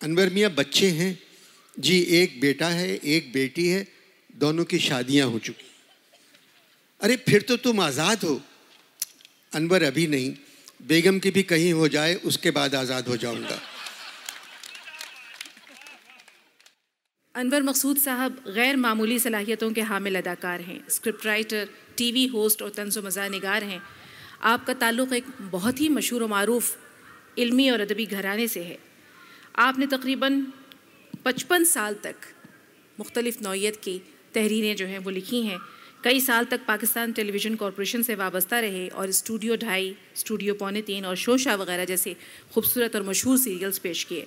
अनवर मियाँ, बच्चे हैं। जी, एक बेटा है, एक बेटी है, दोनों की शादियाँ हो चुकी। अरे, फिर तो तुम आज़ाद हो। अनवर अभी नहीं। बेगम की भी कहीं हो जाए, उसके बाद आज़ाद हो जाऊँगा। अनवर मकसूद साहब गैर मामूली सलाहियतों के हामिल अदाकार हैं। स्क्रिप्ट राइटर, टीवी होस्ट और तंज मज़ा नगार हैं। आपका ताल्लुक़ एक बहुत ही मशहूर मरूफ इल्मी और अदबी घराने से है। आपने तकरीबन पचपन साल तक मुख्तलिफ़ नौीयत की तहरीरें जो हैं वो लिखी हैं। कई साल तक पाकिस्तान टेलीविज़न कॉरपोरेशन से वाबस्ता रहे और स्टूडियो ढाई, स्टूडियो पौने तीन और शोशा वगैरह जैसे खूबसूरत और मशहूर सीरियल्स पेश किए।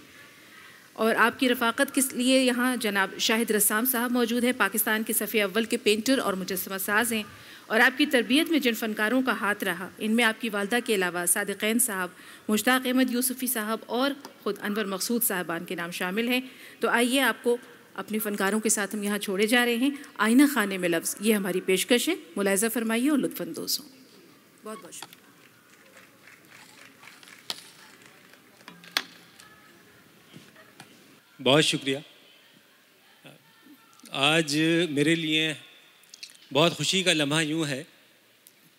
और आपकी रफाकत किस लिए यहाँ जनाब शाहिद रसाम साहब मौजूद हैं? पाकिस्तान के सफ़े अव्वल के पेंटर और मुजस्मा साज हैं। और आपकी तरबियत में जिन फ़नकारों का हाथ रहा, इनमें आपकी वालदा के अलावा सदक़ैन साहब, मुश्ताक अहमद यूसुफ़ी साहब और ख़ुद अनवर मकसूद साहबान के नाम शामिल हैं। तो आइए आपको अपने फ़नकारों के साथ हम यहाँ छोड़े जा रहे हैं। आईना खाने में लफ्ज़, ये हमारी पेशकश है। मुलायजा फरमाइए और लुत्फानंदोज़ हों। बहुत बहुत शुक्रिया। बहुत शुक्रिया। आज मेरे लिए बहुत खुशी का लम्हा यूँ है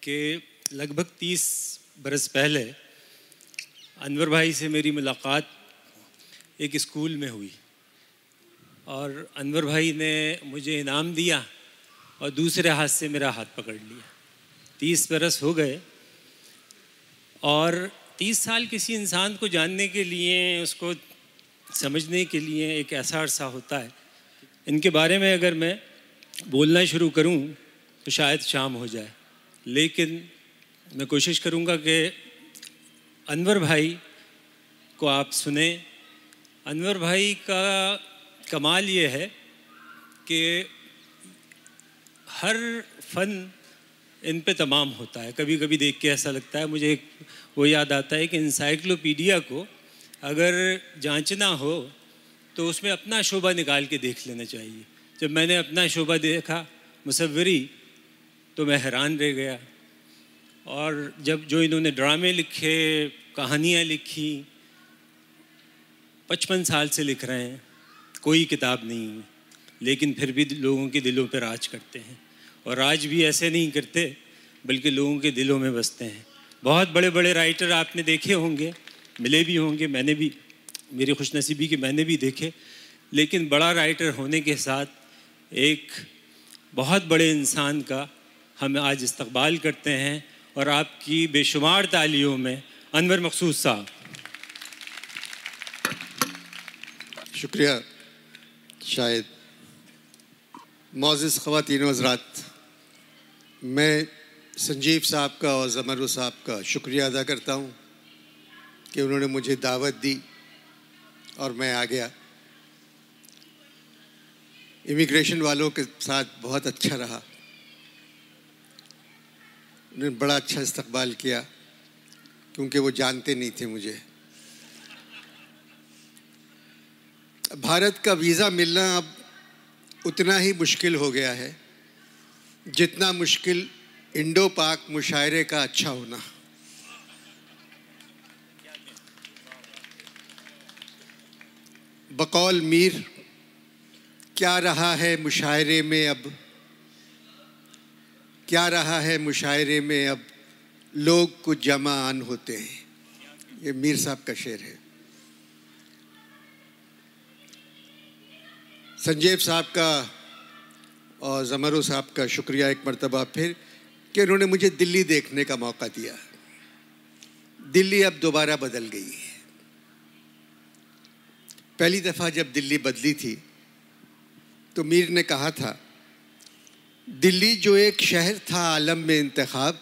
कि लगभग तीस बरस पहले अनवर भाई से मेरी मुलाकात एक स्कूल में हुई और अनवर भाई ने मुझे इनाम दिया और दूसरे हाथ से मेरा हाथ पकड़ लिया। तीस बरस हो गए और तीस साल किसी इंसान को जानने के लिए उसको समझने के लिए एक ऐसा अरसा होता है। इनके बारे में अगर मैं बोलना शुरू करूँ तो शायद शाम हो जाए। लेकिन मैं कोशिश करूँगा कि अनवर भाई को आप सुने। अनवर भाई का कमाल ये है कि हर फन इन पे तमाम होता है। कभी कभी देख के ऐसा लगता है, मुझे एक वो याद आता है कि इंसाइक्लोपीडिया को अगर जांचना हो तो उसमें अपना शोभा निकाल के देख लेना चाहिए। जब मैंने अपना शोभा देखा मुसवरी तो मैं हैरान रह गया। और जब जो इन्होंने ड्रामे लिखे, कहानियाँ लिखी, पचपन साल से लिख रहे हैं, कोई किताब नहीं है। लेकिन फिर भी लोगों के दिलों पर राज करते हैं। और राज भी ऐसे नहीं करते, बल्कि लोगों के दिलों में बसते हैं। बहुत बड़े बड़े राइटर आपने देखे होंगे मिले भी होंगे, मैंने भी, मेरी खुशनसीबी कि मैंने भी देखे। लेकिन बड़ा राइटर होने के साथ एक बहुत बड़े इंसान का हम आज इस्तकबाल करते हैं और आपकी बेशुमार तालियों में अनवर मखसूस साहब। शुक्रिया। शायद मोज़ ख़वान हजरात, मैं संजीव साहब का और ज़मरू साहब का शुक्रिया अदा करता हूँ। कि उन्होंने मुझे दावत दी और मैं आ गया। इमिग्रेशन वालों के साथ बहुत अच्छा रहा। उन्होंने बड़ा अच्छा इस्तकबाल किया, क्योंकि वो जानते नहीं थे मुझे। भारत का वीज़ा मिलना अब उतना ही मुश्किल हो गया है, जितना मुश्किल इंडो पाक मुशायरे का अच्छा होना। बकौल मीर, क्या रहा है मुशायरे में अब? क्या रहा है मुशायरे में अब? लोग कुछ जमा आन होते हैं। ये मीर साहब का शेर है। संजीव साहब का और जमरू साहब का शुक्रिया एक मरतबा फिर कि उन्होंने मुझे दिल्ली देखने का मौका दिया। दिल्ली अब दोबारा बदल गई है। पहली दफ़ा जब दिल्ली बदली थी तो मीर ने कहा था, दिल्ली जो एक शहर था आलम में इंतखब,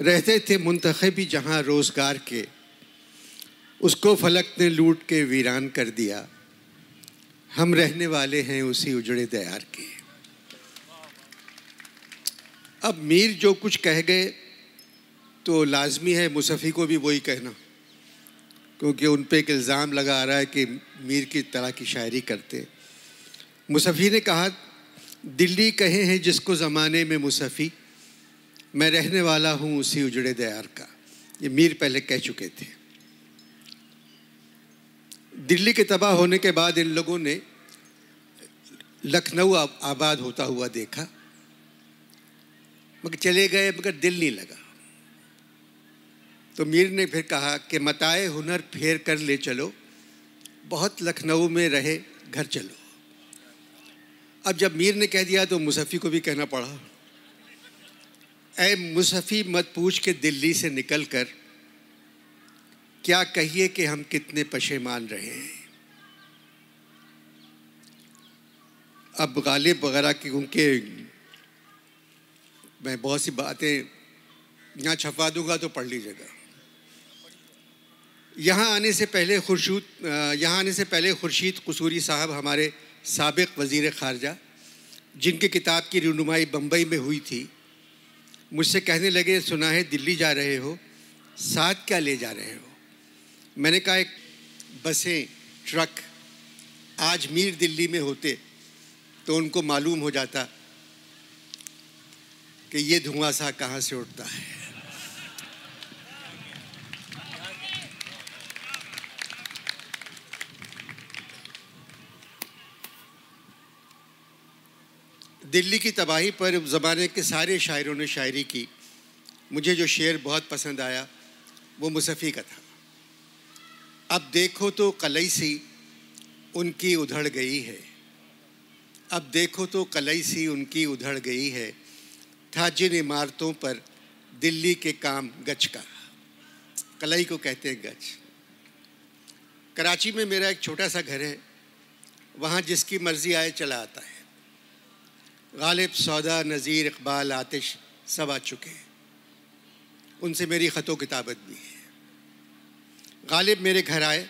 रहते थे मुंतखबी जहाँ रोज़गार के, उसको फलक ने लूट के वीरान कर दिया। हम रहने वाले हैं उसी उजड़े दयार के। अब मीर जो कुछ कह गए तो लाजमी है मुसफ़ी को भी वही कहना। क्योंकि उन पर एक इल्ज़ाम लगा आ रहा है कि मीर की तरह की शायरी करते। मुसफ़ी ने कहा, दिल्ली कहे हैं जिसको ज़माने में मुसफ़ी, मैं रहने वाला हूँ उसी उजड़े दयार का। ये मीर पहले कह चुके थे। दिल्ली के तबाह होने के बाद इन लोगों ने लखनऊ आबाद होता हुआ देखा। मगर चले गए, मगर दिल नहीं लगा। तो मीर ने फिर कहा कि मताए हुनर फेर कर ले चलो, बहुत लखनऊ में रहे, घर चलो। अब जब मीर ने कह दिया तो मुसफ़ी को भी कहना पड़ा। ए मुसफ़ी, मत पूछ के दिल्ली से निकल कर, क्या कहिए कि हम कितने पशेमान रहे हैं? अब गालिब वगैरह की उनके, मैं बहुत सी बातें यहाँ छपवा दूँगा तो पढ़ लीजिएगा। यहाँ आने से पहले खुर्शीद यहाँ आने से पहले खुर्शीद कसूरी साहब हमारे सबक वज़ी ख़ारजा, जिनकी किताब की रनुमाई बम्बई में हुई थी, मुझसे कहने लगे, सुना है, दिल्ली जा रहे हो, साथ क्या ले जा रहे हो? मैंने कहा, एक बसें, ट्रक, आज मीर दिल्ली में होते तो उनको मालूम हो जाता कि ये धुआँ सा कहाँ से उठता है। दिल्ली की तबाही पर ज़माने के सारे शायरों ने शायरी की। मुझे जो शेर बहुत पसंद आया, वो मुसफ़ी का था। अब देखो तो कलई सी उनकी उधड़ गई है। अब देखो तो कलई सी उनकी उधड़ गई है। था जिन इमारतों पर दिल्ली के काम गच का। कलई को कहते हैं गच कराची में मेरा एक छोटा सा घर है। वहाँ जिसकी मर्ज़ी आए चला आता है। गालिब सौदा नज़ीर इकबाल आतिश सब आ चुके हैं। उनसे मेरी ख़तो किताबत भी है। गालिब मेरे घर आए।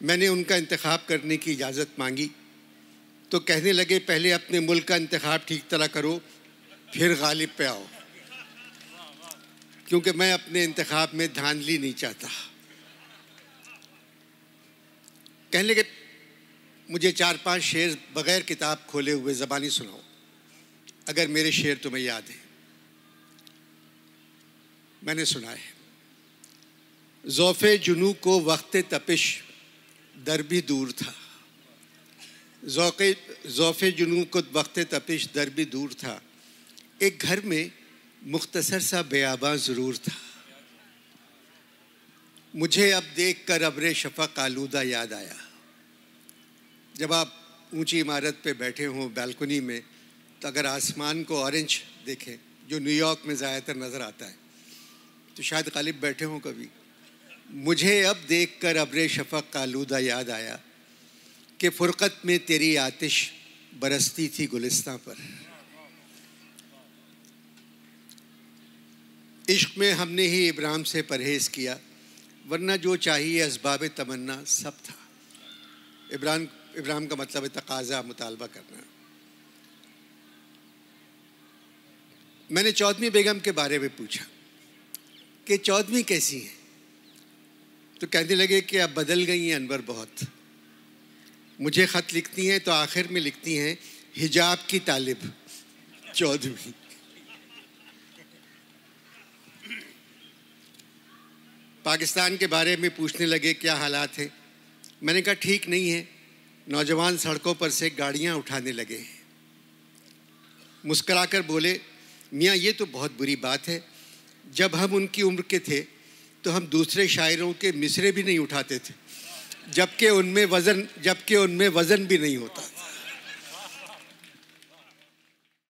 मैंने उनका इंतखब करने की इजाज़त मांगी। तो कहने लगे, पहले अपने मुल्क का इंतखब ठीक तरह करो, फिर गालिब पे आओ। क्योंकि मैं अपने इंतखब में धांधली नहीं चाहता। कहने लगे मुझे चार पाँच शेर बग़ैर किताब खोले हुए ज़बानी सुनाओ। अगर मेरे शेर तुम्हें याद है। मैंने सुना है। ज़ौफ़ जुनू को वक्त तपिश दर भी दूर था। ज़ौफ़ जुनू को वक्त तपिश दर भी दूर था। एक घर में मुख्तसर सा बेआबा ज़रूर था। मुझे अब देख कर अब्र शफ़क आलूदा याद आया। जब आप ऊँची इमारत पे बैठे हों बालकनी में तो अगर आसमान को ऑरेंज देखें, जो न्यूयॉर्क में ज़्यादातर नज़र आता है तो शायद गालिब बैठे हों कभी। मुझे अब देख कर अब्र शफक का आलूदा याद आया कि फ़ुरक़त में तेरी आतिश बरसती थी गुलिस्तां पर। इश्क में हमने ही इब्राहिम से परहेज़ किया, वरना जो चाहिए इसबाब तमन्ना सब था। इब्राहिम इब्राहिम का मतलब है तकाजा, मुतालबा करना। मैंने चौदहवीं बेगम के बारे में पूछा कि चौदहवीं कैसी है? तो कहने लगे कि अब बदल गई हैं अनवर बहुत। मुझे ख़त लिखती हैं तो आखिर में लिखती हैं, हिजाब की तालिब चौधरी पाकिस्तान के बारे में पूछने लगे, क्या हालात हैं? मैंने कहा, ठीक नहीं है। नौजवान सड़कों पर से गाड़ियाँ उठाने लगे। हैं मुस्कराकर बोले, मियाँ, ये तो बहुत बुरी बात है। जब हम उनकी उम्र के थे तो हम दूसरे शायरों के मिसरे भी नहीं उठाते थे, जबकि उनमें वज़न, जबकि उनमें वज़न भी नहीं होता